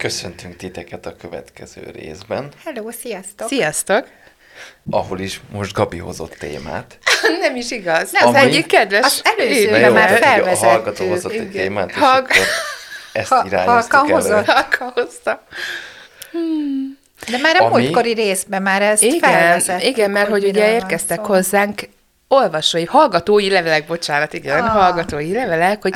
Köszöntünk titeket a következő részben, Hello, sziasztok! Sziasztok! ahol is most Gabi hozott témát. Nem is igaz. Nem, az Ami- egyik kedves... az előző- Na Őre jó, már így A felvezettük. hallgató hozott egy Igen. témát, és Hallg- akkor ezt Ha- irányoztuk elő. Halka hozta. De már a Ami- múltkori részben már ezt Igen, felvezettük, igen, mert hogy ugye érkeztek szó. hozzánk olvasói, hallgatói levelek, bocsánat, igen, Ah. hallgatói levelek, hogy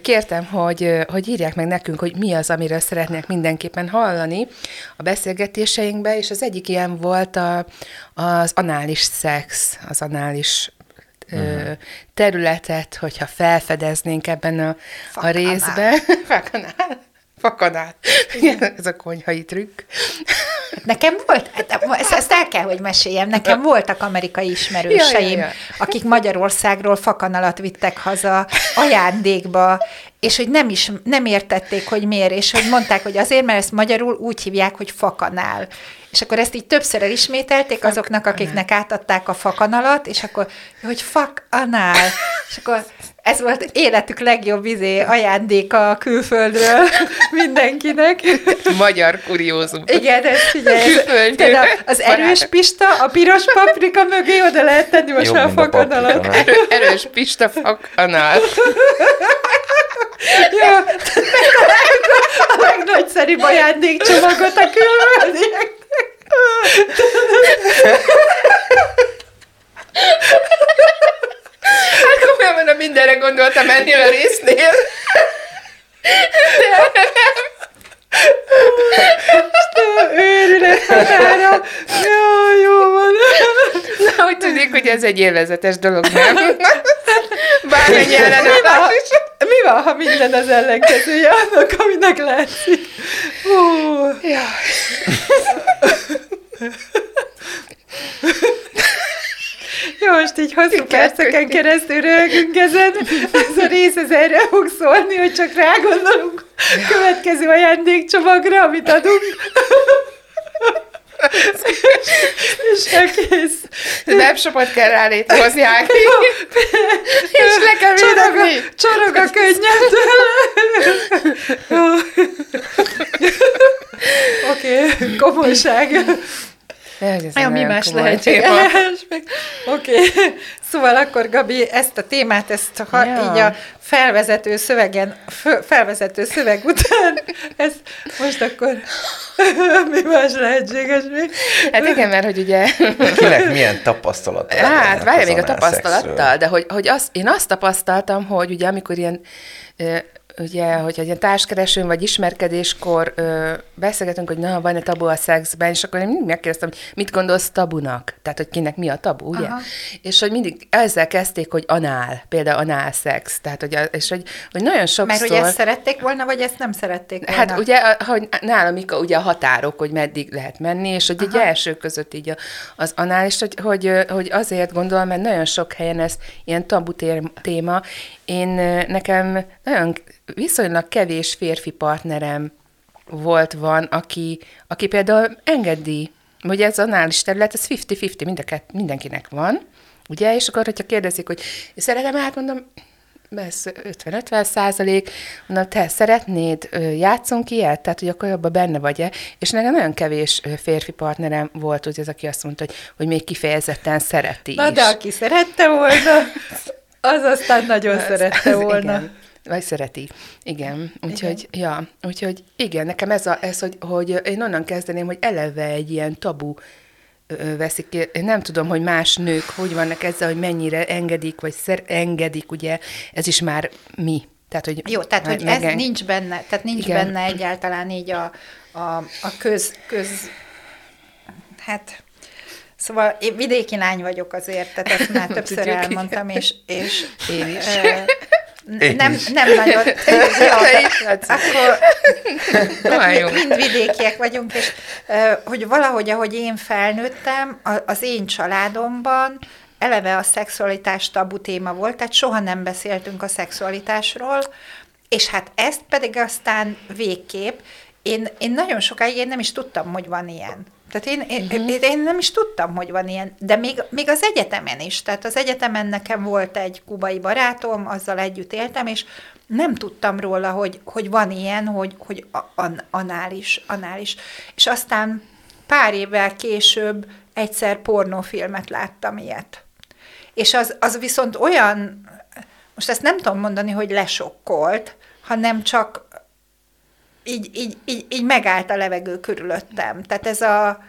kértem, hogy, hogy írják meg nekünk, hogy mi az, amiről szeretnék mindenképpen hallani a beszélgetéseinkbe, és az egyik ilyen volt a, az anális szex, az anális ö, területet, hogyha felfedeznénk ebben a, a részben. Fakanál. Fakanál. Igen, ez a konyhai trükk. Nekem volt, ezt, ezt el kell, hogy meséljem, nekem voltak amerikai ismerőseim, Ja, ja, ja. akik Magyarországról fakanalat vittek haza ajándékba, és hogy nem is, nem értették, hogy miért, és hogy mondták, hogy azért, mert ezt magyarul úgy hívják, hogy fakanál. És akkor ezt így többször elismételték azoknak, akiknek átadták a fakanalat, és akkor, hogy fakanál. És akkor ez volt életük legjobb izé, ajándéka a külföldről mindenkinek. Magyar kuriózum. Igen, ez figyelj, ez, a- az erős pista, a piros paprika mögé oda lehet tenni most már a a fakanalat. Erő, erős Pista fakanál. Jó, a legnagyszerűbb ajándékcsomagot a külföldieknek. Hát komolyan mondom, mindenre gondoltam ennél a résznél. Őrület határa. Jó, jó van. Na, hogy tudnék, hogy ez egy élvezetes dolog, nem? Bármennyi ellenállás is. Mi van, ha minden az ellenkezője annak, aminek látszik? Hú. Ja. Most így hosszú perceken keresztül röhögünk ezen. Ez a rész ez erre fog szólni, hogy csak rá gondolunk a következő ajándékcsomagra, amit adunk. És egész. Webshopot kell rá létrehozni, Ági. És le kell Csorog a, csorog a könnyed Oké, okay, komolyság. Ja, mi más lehetséges? Oké, okay. szóval akkor Gabi, ezt a témát, ezt ha Ja. így a felvezető szövegen, felvezető szöveg után, ezt most akkor mi más lehetséges még? Hát igen, mert hogy ugye... Kinek milyen tapasztalata? Hát, várj még a tapasztalattal, szexről? de hogy, hogy azt, én azt tapasztaltam, hogy ugye amikor ilyen ugye, hogyha ilyen társkeresőn vagy ismerkedéskor ö, beszélgetünk, hogy na, van-e tabu a szexben, és akkor én mindig megkérdeztem, hogy mit gondolsz tabunak? Tehát, hogy kinek mi a tabu, ugye? Aha. És hogy mindig ezzel kezdték, hogy anál, például anál szex. Tehát, hogy, és hogy, hogy nagyon sokszor... Mert hogy ezt szerették volna, vagy ezt nem szerették volna? Hát ugye, hogy nálam mik a, ugye a határok, hogy meddig lehet menni, és hogy egy első között így a, az anál, és hogy, hogy, hogy azért gondolom, mert nagyon sok helyen ez ilyen tabu téma. Én nekem nagyon viszonylag kevés férfi partnerem volt, van, aki, aki például engedi, hogy ez anális terület, ez 50-50, mind a mindenkinek van, ugye, és akkor, hogyha kérdezik, hogy szeretem, hát mondom, ez 50-50 százalék, mondom, te szeretnéd, játszunk ilyet? Tehát, hogy akkor abban benne vagy-e? És nekem nagyon kevés férfi partnerem volt, hogy az, aki azt mondta, hogy, hogy még kifejezetten szereti Na, is. de aki szerette volna, az aztán nagyon Az- szerette az volna. Igen. Vagy szereti. Igen. Úgyhogy, ja, úgyhogy igen, nekem ez, a, ez hogy, hogy én onnan kezdeném, hogy eleve egy ilyen tabu veszik ki. Én nem tudom, hogy más nők hogy vannak ezzel, hogy mennyire engedik, vagy szer, engedik, ugye, ez is már mi. Tehát, hogy Jó, tehát, hogy meg- ez nincs benne, tehát nincs Igen. benne egyáltalán így a, a, a köz, köz, hát, szóval én vidéki lány vagyok azért, tehát ezt már többször Tudjuk, elmondtam, és, és Én is. ö, Én nem, is. nem nagyon. Laci. Akkor jó. mind vidékiek vagyunk, és ö, hogy valahogy, ahogy én felnőttem, a- az én családomban eleve a szexualitás tabu téma volt, tehát soha nem beszéltünk a szexualitásról, és hát ezt pedig aztán végképp, én, én nagyon sokáig én nem is tudtam, hogy van ilyen. Tehát én, én, uh-huh. én nem is tudtam, hogy van ilyen, de még, még az egyetemen is. Tehát az egyetemen nekem volt egy kubai barátom, azzal együtt éltem, és nem tudtam róla, hogy, hogy van ilyen, hogy, hogy an, anális. És aztán pár évvel később egyszer pornófilmet láttam ilyet. És az, az viszont olyan, most ezt nem tudom mondani, hogy lesokkolt, hanem csak így, így, így, így megállt a levegő körülöttem. Tehát ez a,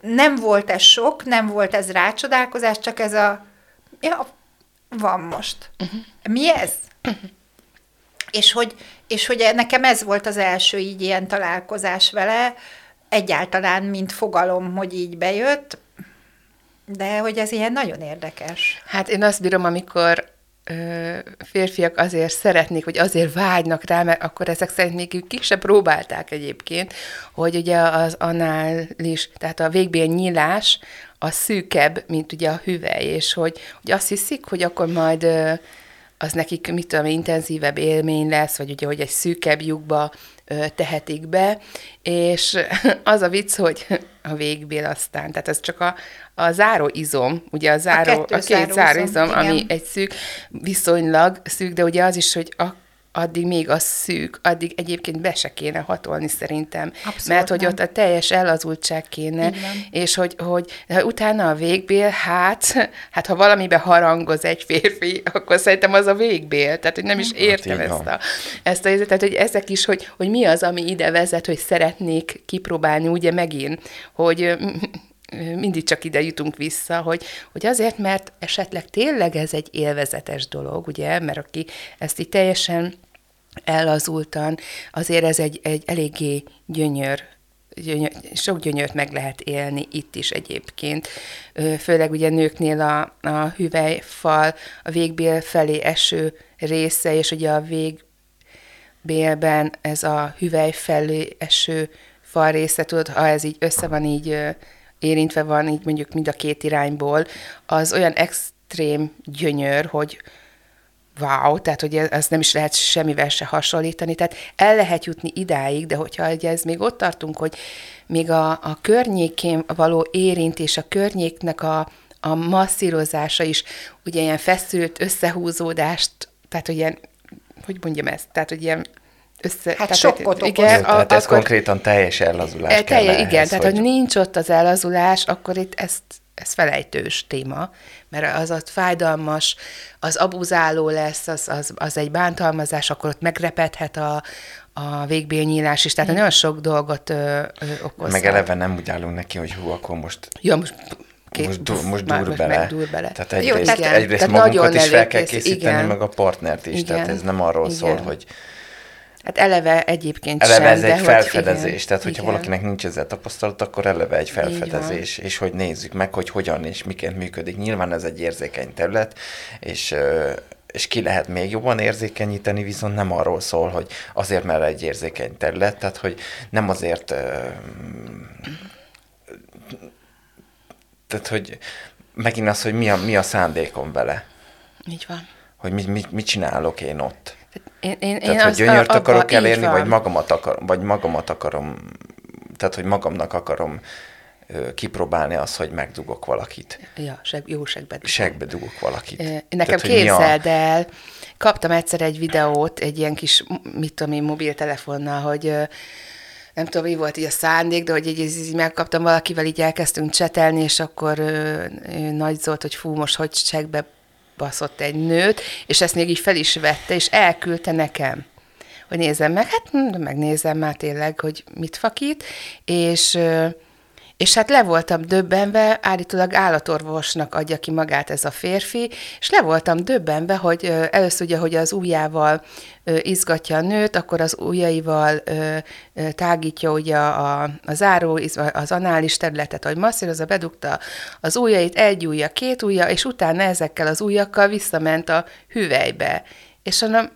nem volt ez sok, nem volt ez rácsodálkozás, csak ez a, ja, van most. Uh-huh. Mi ez? Uh-huh. És hogy, és hogy nekem ez volt az első így ilyen találkozás vele, egyáltalán, mint fogalom, hogy így bejött, de hogy ez ilyen nagyon érdekes. Hát én azt bírom, amikor férfiak azért szeretnék, vagy azért vágynak rá, mert akkor ezek szerint még ők ki se próbálták egyébként, hogy ugye az anális, tehát a végbél nyílás a szűkebb, mint ugye a hüvely, és hogy, hogy azt hiszik, hogy akkor majd az nekik, mit tudom, intenzívebb élmény lesz, vagy ugye, hogy egy szűkebb lyukba tehetik be, és az a vicc, hogy a végbél aztán, tehát ez csak a, a záró izom, ugye a, záró, a, a két záró izom, ami egy szűk, viszonylag szűk, de ugye az is, hogy a, addig még az szűk, addig egyébként be se kéne hatolni szerintem. Abszolút mert hogy nem. ott a teljes elazultság kéne, és hogy, hogy utána a végbél, hát, hát ha valamibe harangoz egy férfi, akkor szerintem az a végbél, tehát hogy nem is értem így ezt a, ezt a tehát hogy ezek is, hogy, hogy mi az, ami ide vezet, hogy szeretnék kipróbálni, ugye megint, hogy mindig csak ide jutunk vissza, hogy, hogy azért, mert esetleg tényleg ez egy élvezetes dolog, ugye, mert aki ezt így teljesen ellazultan, azért ez egy, egy eléggé gyönyör, gyönyör, sok gyönyört meg lehet élni itt is egyébként. Főleg ugye nőknél a, a hüvelyfal, a végbél felé eső része, és ugye a végbélben ez a hüvely felé eső fal része, tudod, ha ez így össze van így érintve van, így mondjuk mind a két irányból, az olyan extrém gyönyör, hogy wow, tehát hogy ez- ezt nem is lehet semmivel se hasonlítani, tehát el lehet jutni idáig, de hogyha ugye ez még ott tartunk, hogy még a, a környékén való érintés, a környéknek a, a masszírozása is ugye ilyen feszült összehúzódást, tehát hogy ilyen, hogy mondjam ezt, tehát hogy ilyen össze... tehát, sokkot okoz. igen, Jó, tehát ez akkor- konkrétan teljes ellazulás E, kell teljes, ehhez, igen, tehát hogy hogy nincs ott az elazulás, akkor itt ezt, ez felejtős téma, mert az ott fájdalmas, az abuzáló lesz, az, az, az egy bántalmazás, akkor ott megrepedhet a, a végbélnyílás is, tehát nagyon sok dolgot ö, ö, okoz. meg eleve nem úgy állunk neki, hogy hú, akkor most Ja, most Két, most, du, most dur most bele. megdur bele. Tehát Jó, egyrészt, tehát- tehát, egyrészt tehát magunkat is fel kell készíteni, igen. meg a partnert is. Tehát Igen. ez nem arról Igen. szól, hogy Hát eleve egyébként eleve sem, ez de egy hogy felfedezés. igen, tehát, hogyha igen. valakinek nincs ezzel tapasztalat, akkor eleve egy felfedezés, és hogy nézzük meg, hogy hogyan és miként működik. Nyilván ez egy érzékeny terület, és és ki lehet még jobban érzékenyíteni, viszont nem arról szól, hogy azért, mert egy érzékeny terület, tehát hogy nem azért, tehát hogy megint az, hogy mi a, mi a szándékom vele, Így van. hogy mit, mit, mit csinálok én ott. Én, én, Tehát, én hogy gyönyört abba- akarok így elérni, vagy magamat, akar, vagy magamat akarom, tehát, hogy magamnak akarom kipróbálni azt, hogy megdugok valakit. Ja, seg, jó segbe. Segbe dugok valakit. Nekem Tehát, a- képzeld el, kaptam egyszer egy videót, egy ilyen kis, mit tudom én, mobiltelefonnal, hogy nem tudom, mi volt így a szándék, de hogy így, így, megkaptam valakivel, így elkezdtünk csetelni, és akkor ö, ö, nagy Zolt, hogy fú, most hogy segbe baszott egy nőt, és ezt még így fel is vette, és elküldte nekem. Hogy nézem meg, hát hm, megnézem már tényleg, hogy mit fakít, és és hát le voltam döbbenve, állítólag állatorvosnak adja ki magát ez a férfi, és le voltam döbbenve, hogy először ugye, hogy az ujjával izgatja a nőt, akkor az ujjaival tágítja ugye a, a záró, izva- az anális területet, hogy masszírozza, bedugta az ujjait, egy ujja, két ujja, és utána ezekkel az ujjakkal visszament a hüvelybe. És mondom,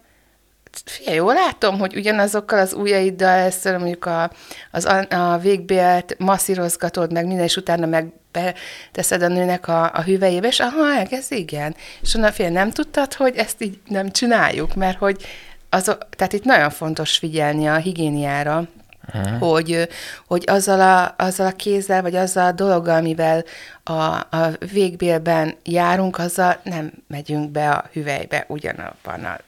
figyelj, jól látom, hogy ugyanazokkal az ujjaiddal ezt mondjuk a, az, a, végbélt masszírozgatod, meg minden, és utána meg beteszed a nőnek a, a hüvelyébe, és aha, ez igen. És onnan fél nem tudtad, hogy ezt így nem csináljuk, mert hogy az, tehát itt nagyon fontos figyelni a higiéniára, Uh-huh. Hogy, hogy azzal, a, azzal a kézzel, vagy azzal a dologgal, amivel a, a végbélben járunk, azzal nem megyünk be a hüvelybe ugyanabban a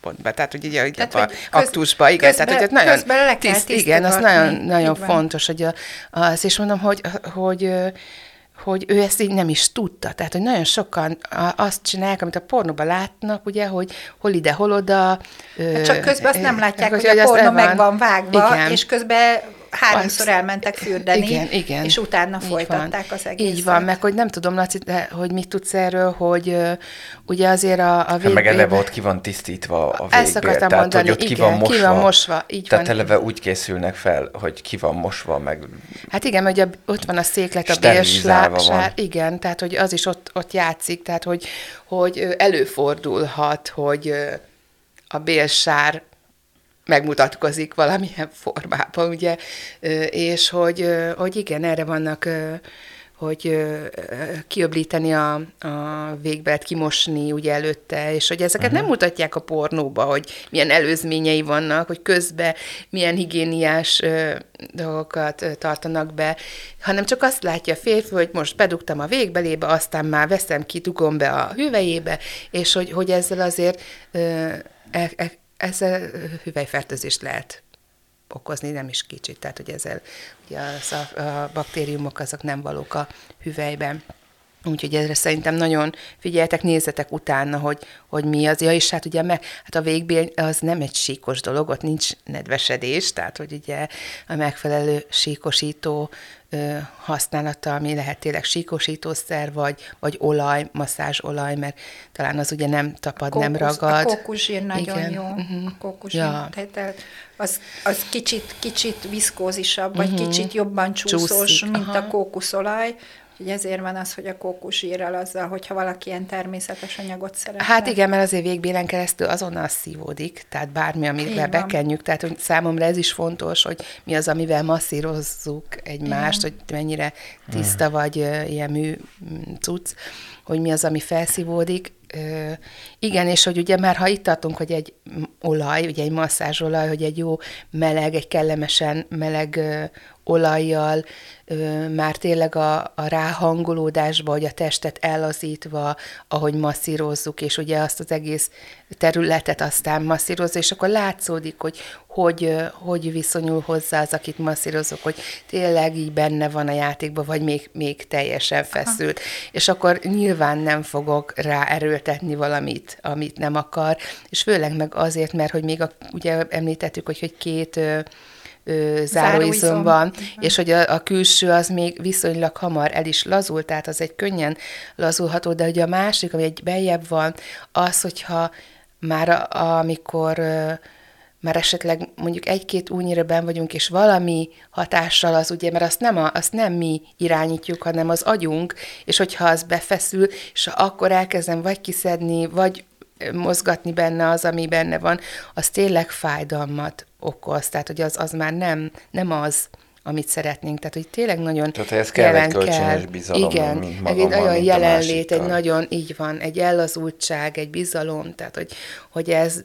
időpontban. Tehát, hogy ugye tehát, a aktusba, igen. Közben, tehát, hogy nagyon tiszt, igen, az nagyon, nagyon fontos, hogy a, az, és mondom, hogy, hogy hogy ő ezt így nem is tudta. Tehát, hogy nagyon sokan azt csinálják, amit a pornóban látnak, ugye, hogy hol ide, hol oda. Hát csak közben azt nem látják, hogy, hogy a pornó meg van vágva, igen. és közben háromszor elmentek fürdeni, igen, igen. és utána így folytatták van. az egészet. Így van, meg hogy nem tudom, Laci, de, hogy mit tudsz erről, hogy uh, ugye azért a, a végbél... Hát meg eleve ott ki van tisztítva a végbél. Ezt akartam tehát, mondani, hogy ott igen, ki van mosva. Ki van mosva így tehát van. eleve úgy készülnek fel, hogy ki van mosva, meg... Hát igen, mert ugye ott van a széklet, a bélsár, igen, tehát hogy az is ott, ott játszik, tehát hogy, hogy előfordulhat, hogy a bélsár megmutatkozik valamilyen formában, ugye, és hogy, hogy igen, erre vannak hogy kiöblíteni a, a végbelt, kimosni ugye előtte, és hogy ezeket uh-huh. nem mutatják a pornóba, hogy milyen előzményei vannak, hogy közben milyen higiéniás ö, dolgokat ö, tartanak be, hanem csak azt látja a férfi, hogy most bedugtam a végbelébe, aztán már veszem ki, dugom be a hüvelyébe, és hogy, hogy ezzel azért ö, e, e, ezzel hüvelyfertőzést lehet okozni, nem is kicsit, tehát hogy ezzel ugye az a, a baktériumok azok nem valók a hüvelyben. Úgyhogy erre szerintem nagyon figyeltek, nézzetek utána, hogy, hogy mi az. Ja, és hát ugye me, hát a végbél az nem egy síkos dolog, ott nincs nedvesedés, tehát hogy ugye a megfelelő síkosító használata, ami lehet tényleg síkosítószer, vagy, vagy olaj, masszázsolaj, mert talán az ugye nem tapad, Kókusz, nem ragad. A kókuszsír nagyon Igen. jó. Uh-huh. A kókuszsír, ja. tehát az, az kicsit, kicsit viszkózisabb, uh-huh. vagy mhm. kicsit jobban csúszós, Csúszik. mint Aha. a kókuszolaj. Úgyhogy ezért van az, hogy a kókuszsírral azzal, hogyha valaki ilyen természetes anyagot szeretne. Hát igen, mert azért végbélen keresztül azonnal szívódik, tehát bármi, amivel bekenjük, tehát hogy számomra ez is fontos, hogy mi az, amivel masszírozzuk egymást, igen. hogy mennyire tiszta vagy uh, ilyen mű cucc, hogy mi az, ami felszívódik. Uh, igen, és hogy ugye már ha itt tartunk, hogy egy olaj, ugye egy masszázsolaj, hogy egy jó meleg, egy kellemesen meleg uh, olajjal, már tényleg a, a ráhangolódásba, hogy a testet ellazítva, ahogy masszírozzuk, és ugye azt az egész területet aztán masszírozza, és akkor látszódik, hogy hogy, hogy viszonyul hozzá az, akit masszírozok, hogy tényleg így benne van a játékban, vagy még, még teljesen feszült. Aha. És akkor nyilván nem fogok rá erőltetni valamit, amit nem akar, és főleg meg azért, mert hogy még a, ugye említettük, hogy, hogy két záróizom van, uh-huh. és hogy a, a külső az még viszonylag hamar el is lazul, tehát az egy könnyen lazulható, de ugye a másik, ami egy beljebb van, az, hogyha már a, amikor már esetleg mondjuk egy-két únyira ben vagyunk, és valami hatással az ugye, mert azt nem, a, azt nem mi irányítjuk, hanem az agyunk, és hogyha az befeszül, és akkor elkezdem vagy kiszedni, vagy mozgatni benne az, ami benne van, az tényleg fájdalmat okoz. Tehát, hogy az, az már nem, nem az, amit szeretnénk. Tehát, hogy tényleg nagyon Tehát, ez kell egy kölcsönös bizalom, igen, mint magammal, egy nagyon jelenlét, egy nagyon, így van, egy ellazultság, egy bizalom, tehát, hogy, hogy ez,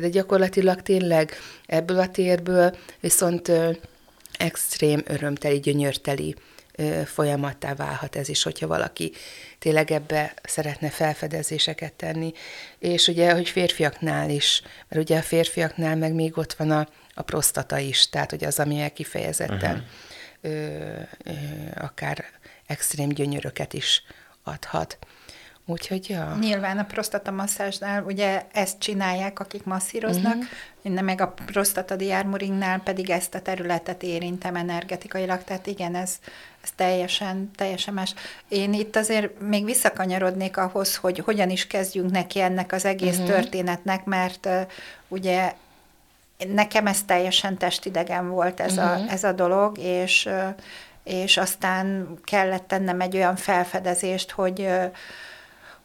de gyakorlatilag tényleg ebből a térből viszont extrém örömteli, gyönyörteli folyamattá válhat ez is, hogyha valaki tényleg ebbe szeretne felfedezéseket tenni. És ugye, hogy férfiaknál is, mert ugye a férfiaknál meg még ott van a, a prostata is, tehát hogy az, ami kifejezetten uh-huh. ö, ö, akár extrém gyönyöröket is adhat. Úgyhogy, ja. Nyilván a prostatamasszázsnál ugye ezt csinálják, akik masszíroznak, uh-huh. meg a prostatadiármuringnál pedig ezt a területet érintem energetikailag, tehát igen, ez, ez teljesen, teljesen más. Én itt azért még visszakanyarodnék ahhoz, hogy hogyan is kezdjünk neki ennek az egész uh-huh. történetnek, mert uh, ugye nekem ez teljesen testidegen volt ez, uh-huh. a, ez a dolog, és, uh, és aztán kellett tennem egy olyan felfedezést, hogy uh,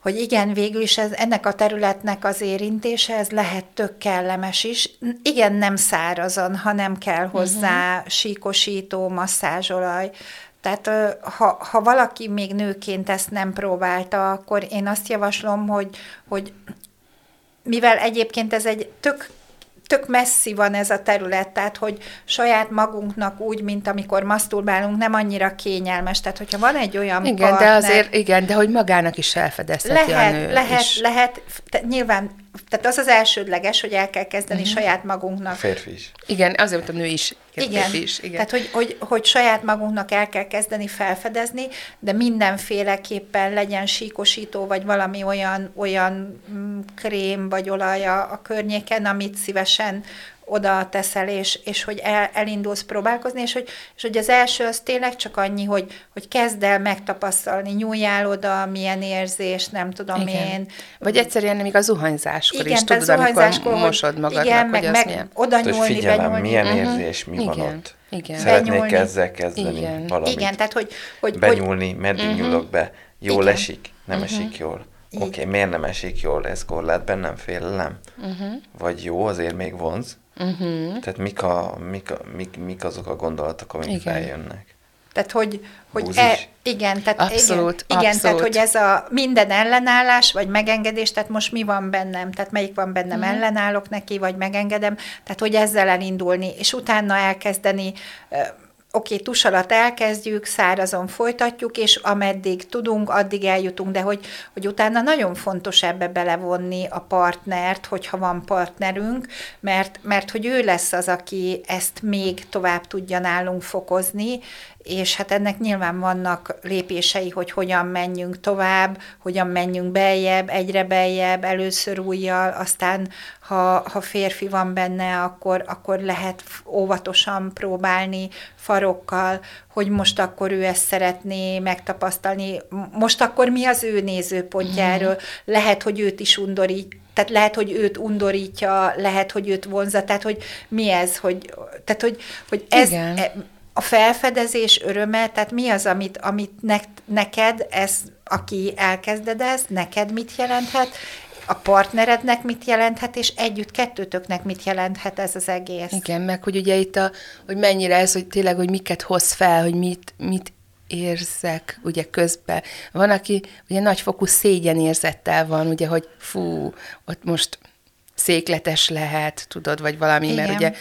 hogy igen, végül is ez, ennek a területnek az érintése, ez lehet tök kellemes is. Igen, nem szárazon, ha nem kell hozzá uh-huh. síkosító, masszázsolaj. Tehát ha, ha valaki még nőként ezt nem próbálta, akkor én azt javaslom, hogy, hogy mivel egyébként ez egy tök tök messzi van ez a terület, tehát hogy saját magunknak úgy, mint amikor maszturbálunk, nem annyira kényelmes. Tehát, hogyha van egy olyan Igen, partner, de azért, igen, de hogy magának is felfedezheti lehet, a nő lehet, is. lehet, nyilván, tehát az az elsődleges, hogy el kell kezdeni uh-huh. saját magunknak. Férfi is. Igen, azért, mint a nő is. Igen, férfi is, igen. tehát hogy, hogy, hogy saját magunknak el kell kezdeni felfedezni, de mindenféleképpen legyen síkosító, vagy valami olyan, olyan mm, krém vagy olaj a, a környéken, amit szívesen oda teszel, és, és hogy el, elindulsz próbálkozni, és hogy, és hogy az első az tényleg csak annyi, hogy, hogy kezd el megtapasztalni, nyúljál oda, milyen érzés, nem tudom igen. én. Vagy egyszerűen még a zuhanyzáskor Igen, is, tudod, amikor zuhanyzáskor, hogy- mosod magadnak, igen, hogy meg, az meg milyen. oda Hát, hogy nyúlni, figyelem, benyúlni. milyen Mhm. érzés, mi van Igen, ott. igen. Szeretnék Benyúlni. ezzel kezdeni Igen. valamit. Igen, tehát hogy, hogy, hogy Benyúlni, meddig uh-huh. nyúlok be. Jól Igen. esik? Nem uh-huh. esik jól? Oké, okay, miért nem esik jól? Ez korlát bennem félelem? Uh-huh. Vagy jó, azért még vonz? Uh-huh. Tehát mik, a, mik, a, mik, mik azok a gondolatok, amik Igen. feljönnek? Tehát, hogy, hogy Búzis. e, igen, tehát Abszolút, igen, igen, tehát, hogy ez a minden ellenállás, vagy megengedés, tehát most mi van bennem, tehát melyik van bennem, uh-huh. ellenállok neki, vagy megengedem, tehát hogy ezzel elindulni, és utána elkezdeni, oké, okay, tus alatt elkezdjük, szárazon folytatjuk, és ameddig tudunk, addig eljutunk, de hogy, hogy utána nagyon fontos ebbe belevonni a partnert, hogyha van partnerünk, mert, mert hogy ő lesz az, aki ezt még tovább tudja nálunk fokozni, és hát ennek nyilván vannak lépései, hogy hogyan menjünk tovább, hogyan menjünk beljebb, egyre beljebb, először újjal, aztán ha, ha férfi van benne, akkor, akkor lehet óvatosan próbálni farokkal, hogy most akkor ő ezt szeretné megtapasztalni, most akkor mi az ő nézőpontja erről, lehet, hogy őt is undorít, tehát lehet, hogy őt undorítja, lehet, hogy őt vonza, tehát hogy mi ez, hogy, tehát hogy, hogy ez, Igen. e- a felfedezés öröme, tehát mi az, amit, amit ne, neked, ez, aki elkezded ezt, neked mit jelenthet, a partnerednek mit jelenthet, és együtt kettőtöknek mit jelenthet ez az egész. Igen, meg hogy ugye itt a, hogy mennyire ez, hogy tényleg, hogy miket hoz fel, hogy mit, mit érzek ugye közben. Van, aki ugye nagyfokú szégyenérzettel van, ugye, hogy fú, ott most székletes lehet, tudod, vagy valami, Igen. mert ugye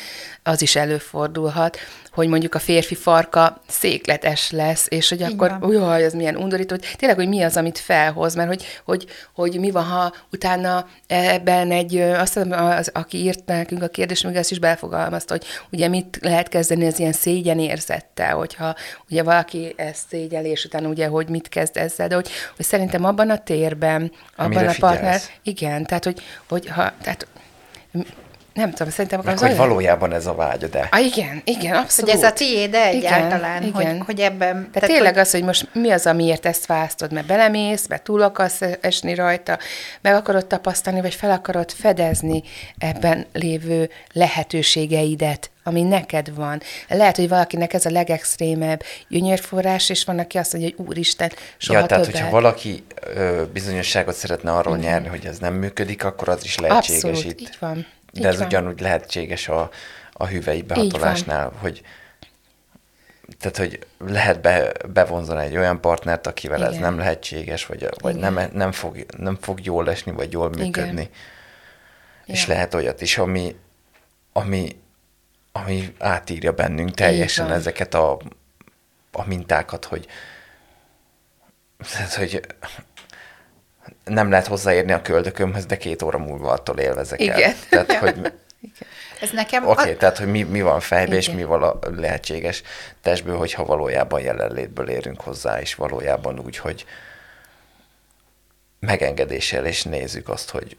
az is előfordulhat, hogy mondjuk a férfi farka székletes lesz, és hogy Így akkor, jaj, ez milyen undorító, hogy tényleg, hogy mi az, amit felhoz, mert hogy, hogy, hogy mi van, ha utána ebben egy, azt hiszem, az, aki írt nekünk a kérdést, még ezt is belfogalmazta, hogy ugye mit lehet kezdeni az ilyen szégyenérzettel, hogyha ugye valaki ezt szégyeli, és utána ugye, hogy mit kezd ezzel, de hogy, hogy szerintem abban a térben, abban Amire a partner, figyelsz. igen, tehát, hogy, hogy ha, tehát nem tudom, szerintem Meg az hogy olyan- valójában ez a vágyad de Ah, igen, igen, Hogy abszolút. ez a tiéd de Igen, egyáltalán, igen. Hogy, hogy ebben... Tehát, tehát tényleg az, hogy most mi az, amiért ezt választod, mert belemész, mert túl akarsz esni rajta, meg akarod tapasztalni, vagy fel akarod fedezni ebben lévő lehetőségeidet, ami neked van. Lehet, hogy valakinek ez a legextrémebb gyönyörforrás, és van, aki azt mondja, hogy úristen, soha ja, tehát, többet. hogyha valaki ö, bizonyosságot szeretne arról uh-huh. nyerni, hogy ez nem működik, akkor az is lehetséges Abszolút, itt. így van. De így ez van. ugyanúgy lehetséges a, a hüvei behatolásnál, hogy tehát, hogy lehet be, bevonzani egy olyan partnert, akivel Igen. ez Igen. nem lehetséges, vagy, vagy Igen. nem, nem, fog, nem fog jól esni, vagy jól Igen. működni. És Ja. lehet olyat is, ami, ami, ami átírja bennünk teljesen ezeket a, a mintákat, hogy, tehát, hogy nem lehet hozzáérni a köldökömhöz, de két óra múlva attól élvezek el. Igen. Tehát, hogy Ez nekem... Oké, okay, tehát, hogy mi, mi van fejbe, és Igen. mi vala lehetséges testből, hogyha valójában jelenlétből érünk hozzá, és valójában úgy, hogy megengedéssel, és nézzük azt, hogy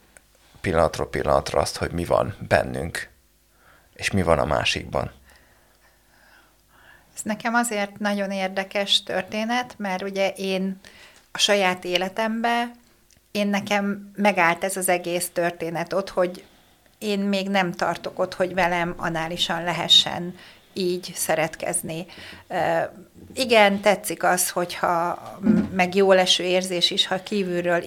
pillanatról pillanatra azt, hogy mi van bennünk, és mi van a másikban. Ez nekem azért nagyon érdekes történet, mert ugye én a saját életemben, én nekem megállt ez az egész történet ott, hogy én még nem tartok ott, hogy velem análisan lehessen így szeretkezni. Igen, tetszik az, hogyha meg jó leső érzés is, ha kívülről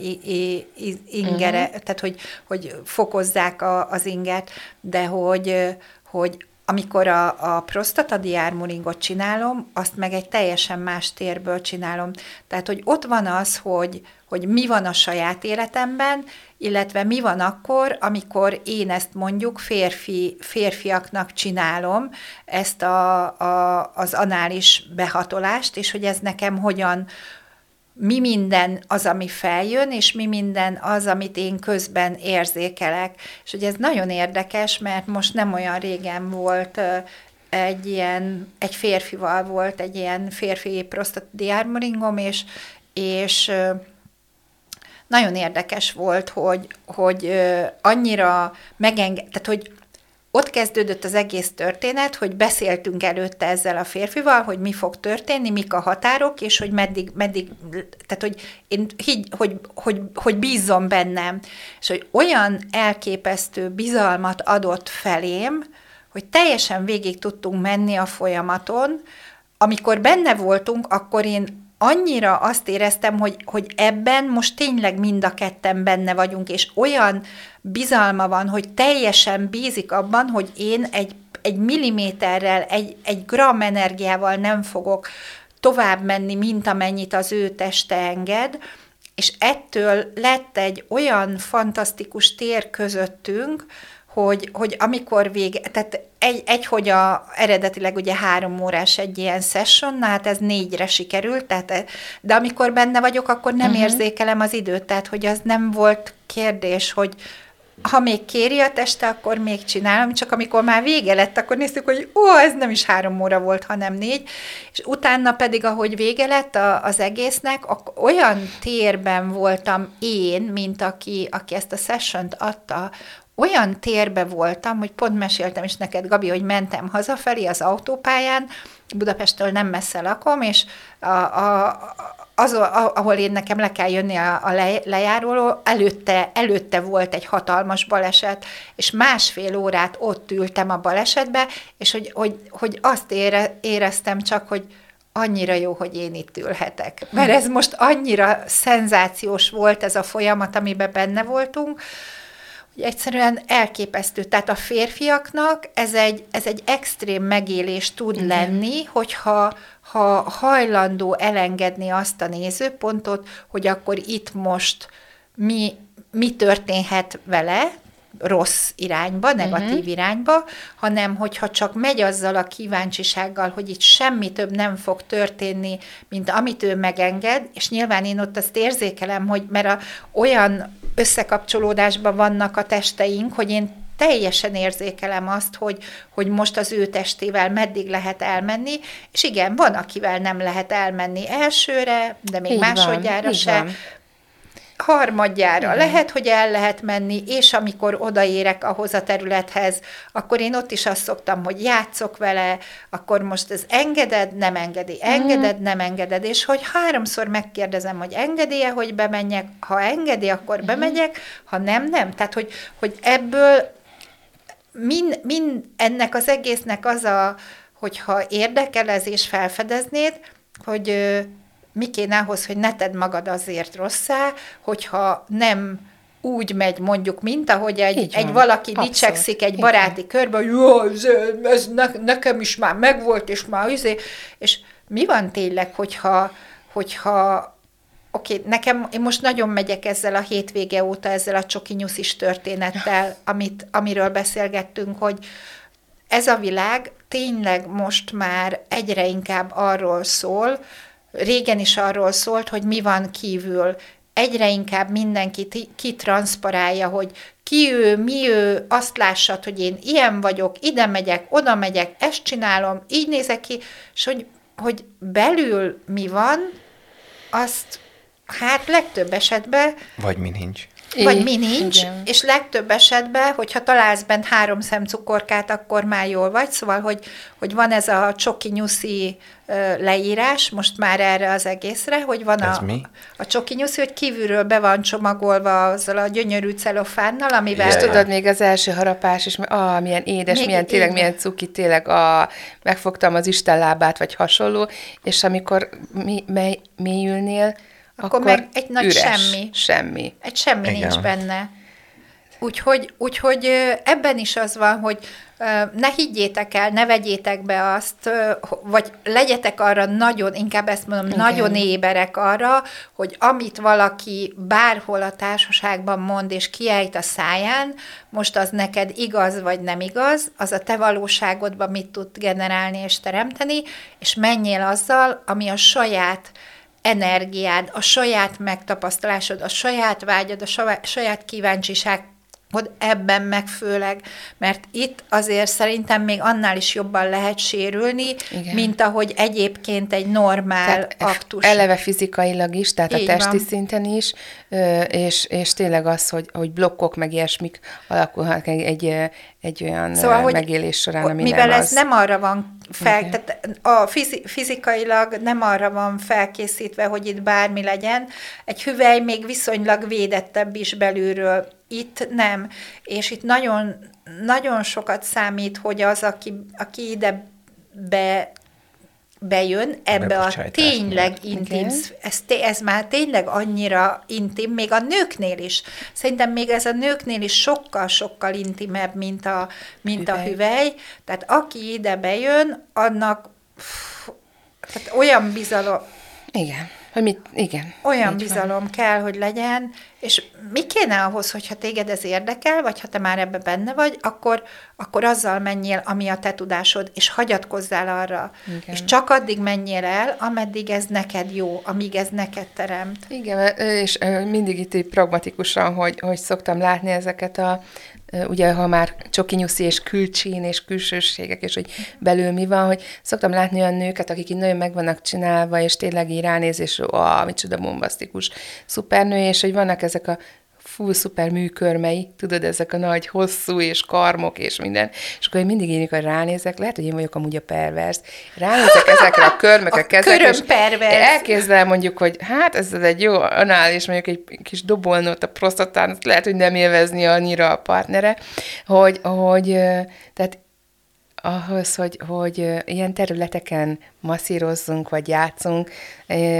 ingere, uh-huh. tehát hogy, hogy fokozzák a, az inget, de hogy, hogy amikor a, a prostatadiármuringot csinálom, azt meg egy teljesen más térből csinálom. Tehát, hogy ott van az, hogy, hogy mi van a saját életemben, illetve mi van akkor, amikor én ezt mondjuk férfi, férfiaknak csinálom, ezt a, a, az anális behatolást, és hogy ez nekem hogyan, mi minden az, ami feljön, és mi minden az, amit én közben érzékelek. És hogy ez nagyon érdekes, mert most nem olyan régen volt egy ilyen, egy férfival volt egy ilyen férfi prostatiármoringom, és, és nagyon érdekes volt, hogy, hogy annyira megenged, tehát hogy ott kezdődött az egész történet, hogy beszéltünk előtte ezzel a férfival, hogy mi fog történni, mik a határok, és hogy meddig, meddig tehát hogy én higgy, hogy, hogy, hogy bízzom bennem, és hogy olyan elképesztő bizalmat adott felém, hogy teljesen végig tudtunk menni a folyamaton, amikor benne voltunk, akkor én annyira azt éreztem, hogy, hogy ebben most tényleg mind a ketten benne vagyunk, és olyan bizalma van, hogy teljesen bízik abban, hogy én egy, egy milliméterrel, egy, egy gram energiával nem fogok tovább menni, mint amennyit az ő teste enged, és ettől lett egy olyan fantasztikus tér közöttünk, hogy, hogy amikor vége, tehát egy, egy, hogy a, eredetileg ugye három órás egy ilyen session, na hát ez négyre sikerült, tehát, de amikor benne vagyok, akkor nem uh-huh. érzékelem az időt, tehát hogy az nem volt kérdés, hogy ha még kéri a teste, akkor még csinálom, csak amikor már vége lett, akkor néztük, hogy ó, ez nem is három óra volt, hanem négy, és utána pedig, ahogy vége lett a, az egésznek, akkor olyan térben voltam én, mint aki, aki ezt a sessiont adta, olyan térbe voltam, hogy pont meséltem is neked, Gabi, hogy mentem hazafelé az autópályán, Budapesttől nem messze lakom, és a, a, az, ahol én nekem le kell jönni a, a le, lejáróról, előtte, előtte volt egy hatalmas baleset, és másfél órát ott ültem a balesetbe, és hogy, hogy, hogy azt ére, éreztem csak, hogy annyira jó, hogy én itt ülhetek. Mert ez most annyira szenzációs volt ez a folyamat, amiben benne voltunk, hogy egyszerűen elképesztő. Tehát a férfiaknak ez egy, ez egy extrém megélés tud Igen. lenni, hogyha ha hajlandó elengedni azt a nézőpontot, hogy akkor itt most mi, mi történhet vele, rossz irányba, negatív uh-huh. irányba, hanem hogyha csak megy azzal a kíváncsisággal, hogy itt semmi több nem fog történni, mint amit ő megenged, és nyilván én ott azt érzékelem, hogy mert a, olyan összekapcsolódásban vannak a testeink, hogy én teljesen érzékelem azt, hogy, hogy most az ő testével meddig lehet elmenni, és igen, van, akivel nem lehet elmenni elsőre, de még így másodjára van, se. Van harmadjára. Igen. Lehet, hogy el lehet menni, és amikor odaérek ahhoz a területhez, akkor én ott is azt szoktam, hogy játszok vele, akkor most ez engeded, nem engedi, engeded, nem engeded, és hogy háromszor megkérdezem, hogy engedi-e, hogy bemenjek, ha engedi, akkor uh-huh. bemegyek, ha nem, nem. Tehát, hogy, hogy ebből mind, mind ennek az egésznek az a, hogyha érdekel ez és felfedeznéd, hogy mi kéne ahhoz, hogy ne tedd magad azért rosszá, hogyha nem úgy megy mondjuk, mint ahogy egy, egy valaki Abszolút. dicsekszik egy baráti Igen. körben, jó, ez, ez ne, nekem is már megvolt, és már üzé, és mi van tényleg, hogyha, hogyha oké, okay, nekem, én most nagyon megyek ezzel a hétvége óta, ezzel a csoki nyuszis történettel, amit, amiről beszélgettünk, hogy ez a világ tényleg most már egyre inkább arról szól, régen is arról szólt, hogy mi van kívül, egyre inkább mindenki kitranszparálja, hogy ki ő, mi ő, azt lássad, hogy én ilyen vagyok, ide megyek, oda megyek, ezt csinálom, így nézek ki, és hogy, hogy belül mi van, azt hát legtöbb esetben... Vagy mi nincs. Vagy mi nincs, igen. és legtöbb esetben, hogyha találsz bent három szem cukorkát, akkor már jól vagy, szóval, hogy, hogy van ez a csoki nyuszi leírás, most már erre az egészre, hogy van Ez a, mi? a csoki nyuszi, hogy kívülről be van csomagolva azzal a gyönyörű celofánnal, amivel... És tudod, még az első harapás is, ah, milyen édes, Még milyen tényleg, így milyen cuki, tényleg, a, megfogtam az Isten lábát, vagy hasonló, és amikor mi, mely, mélyülnél, Akkor meg egy nagy üres, semmi. Semmi. Egy semmi Igen. nincs benne. Úgyhogy, úgyhogy ebben is az van, hogy ne higgyétek el, ne vegyétek be azt, vagy legyetek arra nagyon, inkább ezt mondom, Igen. Nagyon éberek arra, hogy amit valaki bárhol a társaságban mond és kiejt a száján, most az neked igaz vagy nem igaz, az a te valóságodban mit tud generálni és teremteni, és menjél azzal, ami a saját energiád, a saját megtapasztalásod, a saját vágyad, a saját kíváncsiság, hogy ebben meg főleg, mert itt azért szerintem még annál is jobban lehet sérülni, Igen. mint ahogy egyébként egy normál Tehát aktus. eleve fizikailag is, tehát Így a testi van. szinten is, és, és tényleg az, hogy, hogy blokkok meg ilyesmik alakulhatnak egy, egy, egy olyan Szóval, hogy megélés során, ami mivel nem ez az. nem arra van fel, Igen. tehát a fizi, fizikailag nem arra van felkészítve, hogy itt bármi legyen. Egy hüvely még viszonylag védettebb is belülről. Itt nem. És itt nagyon, nagyon sokat számít, hogy az, aki, aki ide be bejön ebbe a Bebocsátás tényleg intim, sz- ez, ez már tényleg annyira intim, még a nőknél is. Szerintem még ez a nőknél is sokkal-sokkal intimebb, mint a, mint a Hüvely. hüvely. Tehát aki ide bejön, annak pff, tehát olyan bizalom, Igen. Hogy mit, igen. olyan így van. bizalom kell, hogy legyen, és mi kéne ahhoz, hogyha téged ez érdekel, vagy ha te már ebbe benne vagy, akkor, akkor azzal menjél, ami a te tudásod, és hagyatkozzál arra. Igen. És csak addig menjél el, ameddig ez neked jó, amíg ez neked teremt. Igen, és mindig itt így pragmatikusan, hogy, hogy szoktam látni ezeket a, ugye, ha már csokinyuszi és külcsín és külsőségek, és hogy belül mi van, hogy szoktam látni olyan nőket, akik így nagyon meg vannak csinálva, és tényleg így ránéz, és ah, micsoda bombasztikus szupernő, és hogy vannak ezek a full szuper műkörmei, tudod, ezek a nagy, hosszú és karmok és minden, és akkor én mindig én, amikor ránézek, lehet, hogy én vagyok amúgy a pervers, ránézek ezekre a körmökre, A kezekre, és körömpervers. elképzelem mondjuk, hogy hát ez egy jó anál, és mondjuk egy kis dobolnót a prostatán, lehet, hogy nem élvezni annyira a partnere, hogy, hogy tehát ahhoz, hogy, hogy ilyen területeken masszírozzunk, vagy játszunk,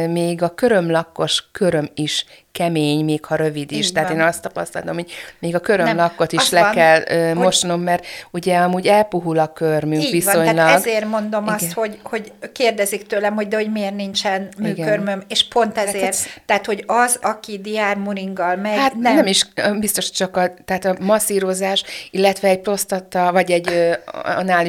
még a körömlakkos köröm is kemény, még ha rövid is. Így Tehát van. én azt tapasztalom, hogy még a körömlakkot is az le van, kell hogy- mosnom, mert ugye amúgy elpuhul a körmünk Így viszonylag. van, tehát ezért mondom Igen. azt, hogy, hogy kérdezik tőlem, hogy de hogy miért nincsen műkörmöm, és pont ezért. ez- Tehát, hogy az, aki diármuringgal megy, Hát nem. nem is biztos csak a, tehát a masszírozás, illetve egy prostata, vagy egy ö,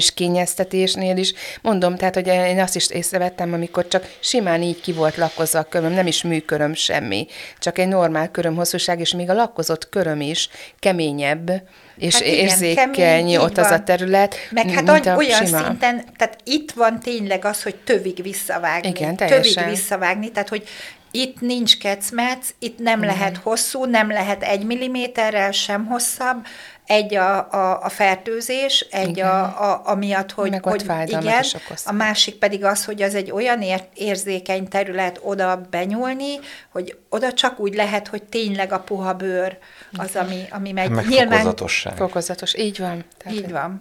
anális kényeztetésnél is, mondom, tehát, hogy én azt is észrevettem, amikor csak simán így ki volt lakkozva a köröm, nem is műköröm semmi, csak egy normál köröm hosszúság, és még a lakkozott köröm is keményebb, és Hát igen, érzékeny kemény, ott az a van. terület, Meg hát mint a olyan sima. szinten, tehát itt van tényleg az, hogy tövig visszavágni. Igen, tövig teljesen. visszavágni, tehát hogy itt nincs kecmec, itt nem lehet hosszú, nem lehet egy milliméterrel sem hosszabb, egy a, a, a fertőzés, egy Igen. a, a, amiatt, hogy, Meg hogy igen, a másik pedig az, hogy az egy olyan ér, érzékeny terület oda benyúlni, hogy oda csak úgy lehet, hogy tényleg a puha bőr az, ami, ami megy. Meg Nyilván fokozatosság. Fokozatos, így van. Tehát, így van.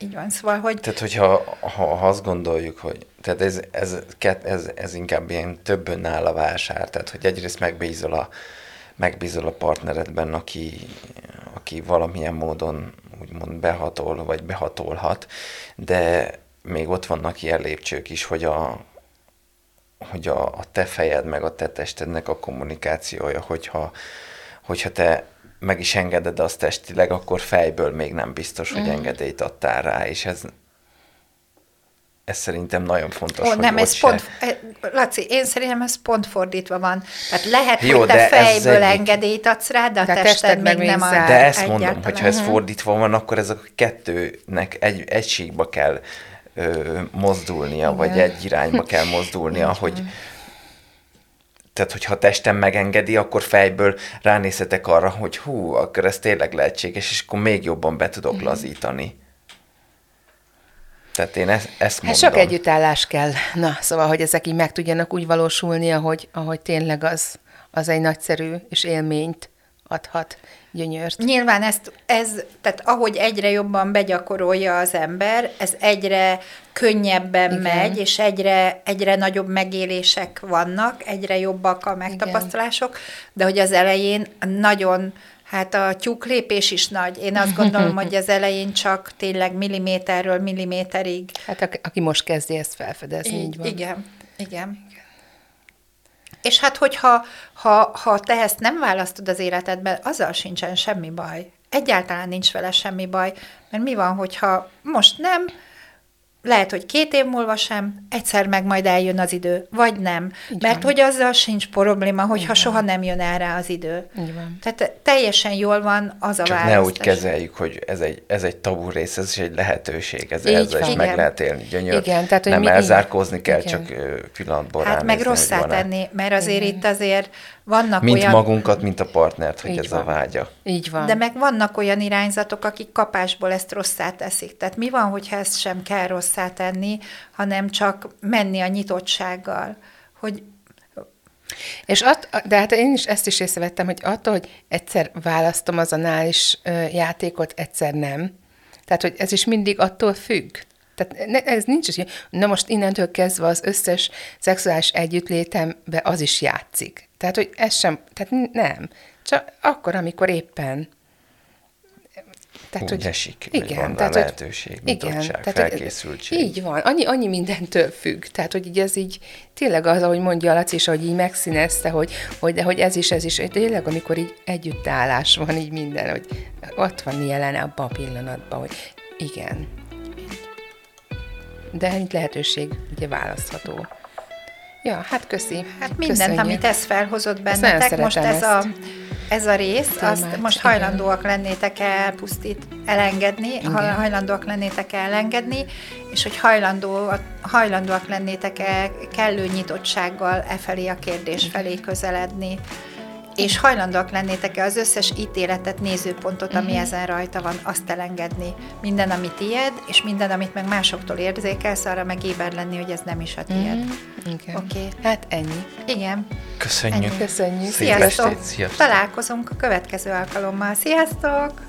Így van, szóval, hogy Tehát, hogyha ha, ha azt gondoljuk, hogy tehát ez, ez, kett- ez, ez inkább ilyen több önáll a vásár, tehát hogy egyrészt megbízol a, megbízol a partneredben, aki, aki valamilyen módon úgymond behatol, vagy behatolhat, de még ott vannak ilyen lépcsők is, hogy a, hogy a, a te fejed meg a te testednek a kommunikációja, hogyha, hogyha te meg is engeded azt testileg, akkor fejből még nem biztos, hogy engedélyt adtál rá, és ez, ez szerintem nagyon fontos, Ó, hogy nem, ez se- pont, eh, Laci, én szerintem ez pont fordítva van. Tehát lehet, Jó, hogy te fejből egyik. engedélyt adsz rá, de a De tested, tested meg még nem ad. De ezt mondom, egyáltalán. hogy ha ez fordítva van, akkor ez a kettőnek egy egységbe kell ö, mozdulnia, vagy egy irányba kell mozdulnia, hogy tehát hogyha a testem megengedi, akkor fejből ránézhetek arra, hogy hú, akkor ez tényleg lehetséges, és akkor még jobban be tudok Mhm. lazítani. Tehát én ezt, ezt Hát mondom. sok együttállás kell. Na, szóval, hogy ezek így meg tudjanak úgy valósulni, ahogy, ahogy tényleg az, az egy nagyszerű és élményt adhat, gyönyört. Nyilván ezt, ez, tehát ahogy egyre jobban begyakorolja az ember, ez egyre könnyebben Igen. Igen. megy, és egyre, egyre nagyobb megélések vannak, egyre jobbak a megtapasztalások, de hogy az elején nagyon, hát a tyúklépés is nagy. Én azt gondolom, hogy az elején csak tényleg milliméterről milliméterig. Hát aki, aki most kezdi ezt felfedezni, így, így van. Igen, igen. És hát, hogyha ha, ha te ezt nem választod az életedben, azzal sincsen semmi baj. Egyáltalán nincs vele semmi baj, mert mi van, hogyha most nem, lehet, hogy két év múlva sem, egyszer meg majd eljön az idő, vagy nem. Így Mert van. hogy azzal sincs probléma, hogyha soha nem jön el rá az idő. Így van. Tehát teljesen jól van az a Csak választás. ne úgy kezeljük, hogy ez egy, ez egy tabu rész, ez is egy lehetőség, ez Így ezzel van. is meg Igen. lehet élni. Gyönyör. Igen, tehát, hogy nem mi- elzárkózni kell, igen. csak ö, pillanatban Hát meg rosszá tenni, mert azért itt azért vannak Mint olyan... magunkat, mint a partnert, hogy Így ez van. a vágya. Így van. De meg vannak olyan irányzatok, akik kapásból ezt rosszá teszik. Tehát mi van, hogyha ezt sem kell rosszá tenni, hanem csak menni a nyitottsággal, hogy És att, de hát én is ezt is észrevettem, hogy attól, hogy egyszer választom az anális játékot, egyszer nem. Tehát, hogy ez is mindig attól függ. Tehát ne, ez nincs ilyen, na most innentől kezdve az összes szexuális együttlétembe az is játszik. Tehát, hogy ez sem, tehát nem. Csak akkor, amikor éppen Úgy esik, hogy van rá tehát, lehetőség, nyitottság, hogy felkészültség. Így van, annyi, annyi mindentől függ. Tehát, hogy így ez így tényleg az, ahogy mondja a Laci is, hogy így megszínezte, hogy, hogy de hogy ez is, ez is, hogy tényleg, amikor így együttállás van, így minden, hogy ott van jelen abban a pillanatban, hogy igen. De mint lehetőség, ugye választható. Ja, hát köszi. hát mindent, Köszönjük. amit ez felhozott Ezt bennetek, most ez szeretem a, ezt. Ez a rész, azt Témát, most igen. hajlandóak lennétek elpusztít, elengedni, ha hajlandóak lennétek elengedni, és hogy hajlandó, hajlandóak lennétek el kellő nyitottsággal e felé a kérdés felé közeledni, és hajlandóak lennétek-e az összes ítéletet, nézőpontot, ami Mhm. ezen rajta van, azt elengedni. Minden, ami tied, és minden, amit meg másoktól érzékelsz, arra meg éber lenni, hogy ez nem is a tied. Igen. Oké. Hát ennyi. Igen. Köszönjük. Ennyi. Köszönjük. Sziasztok! estét, sziasztok. Találkozunk a következő alkalommal. Sziasztok!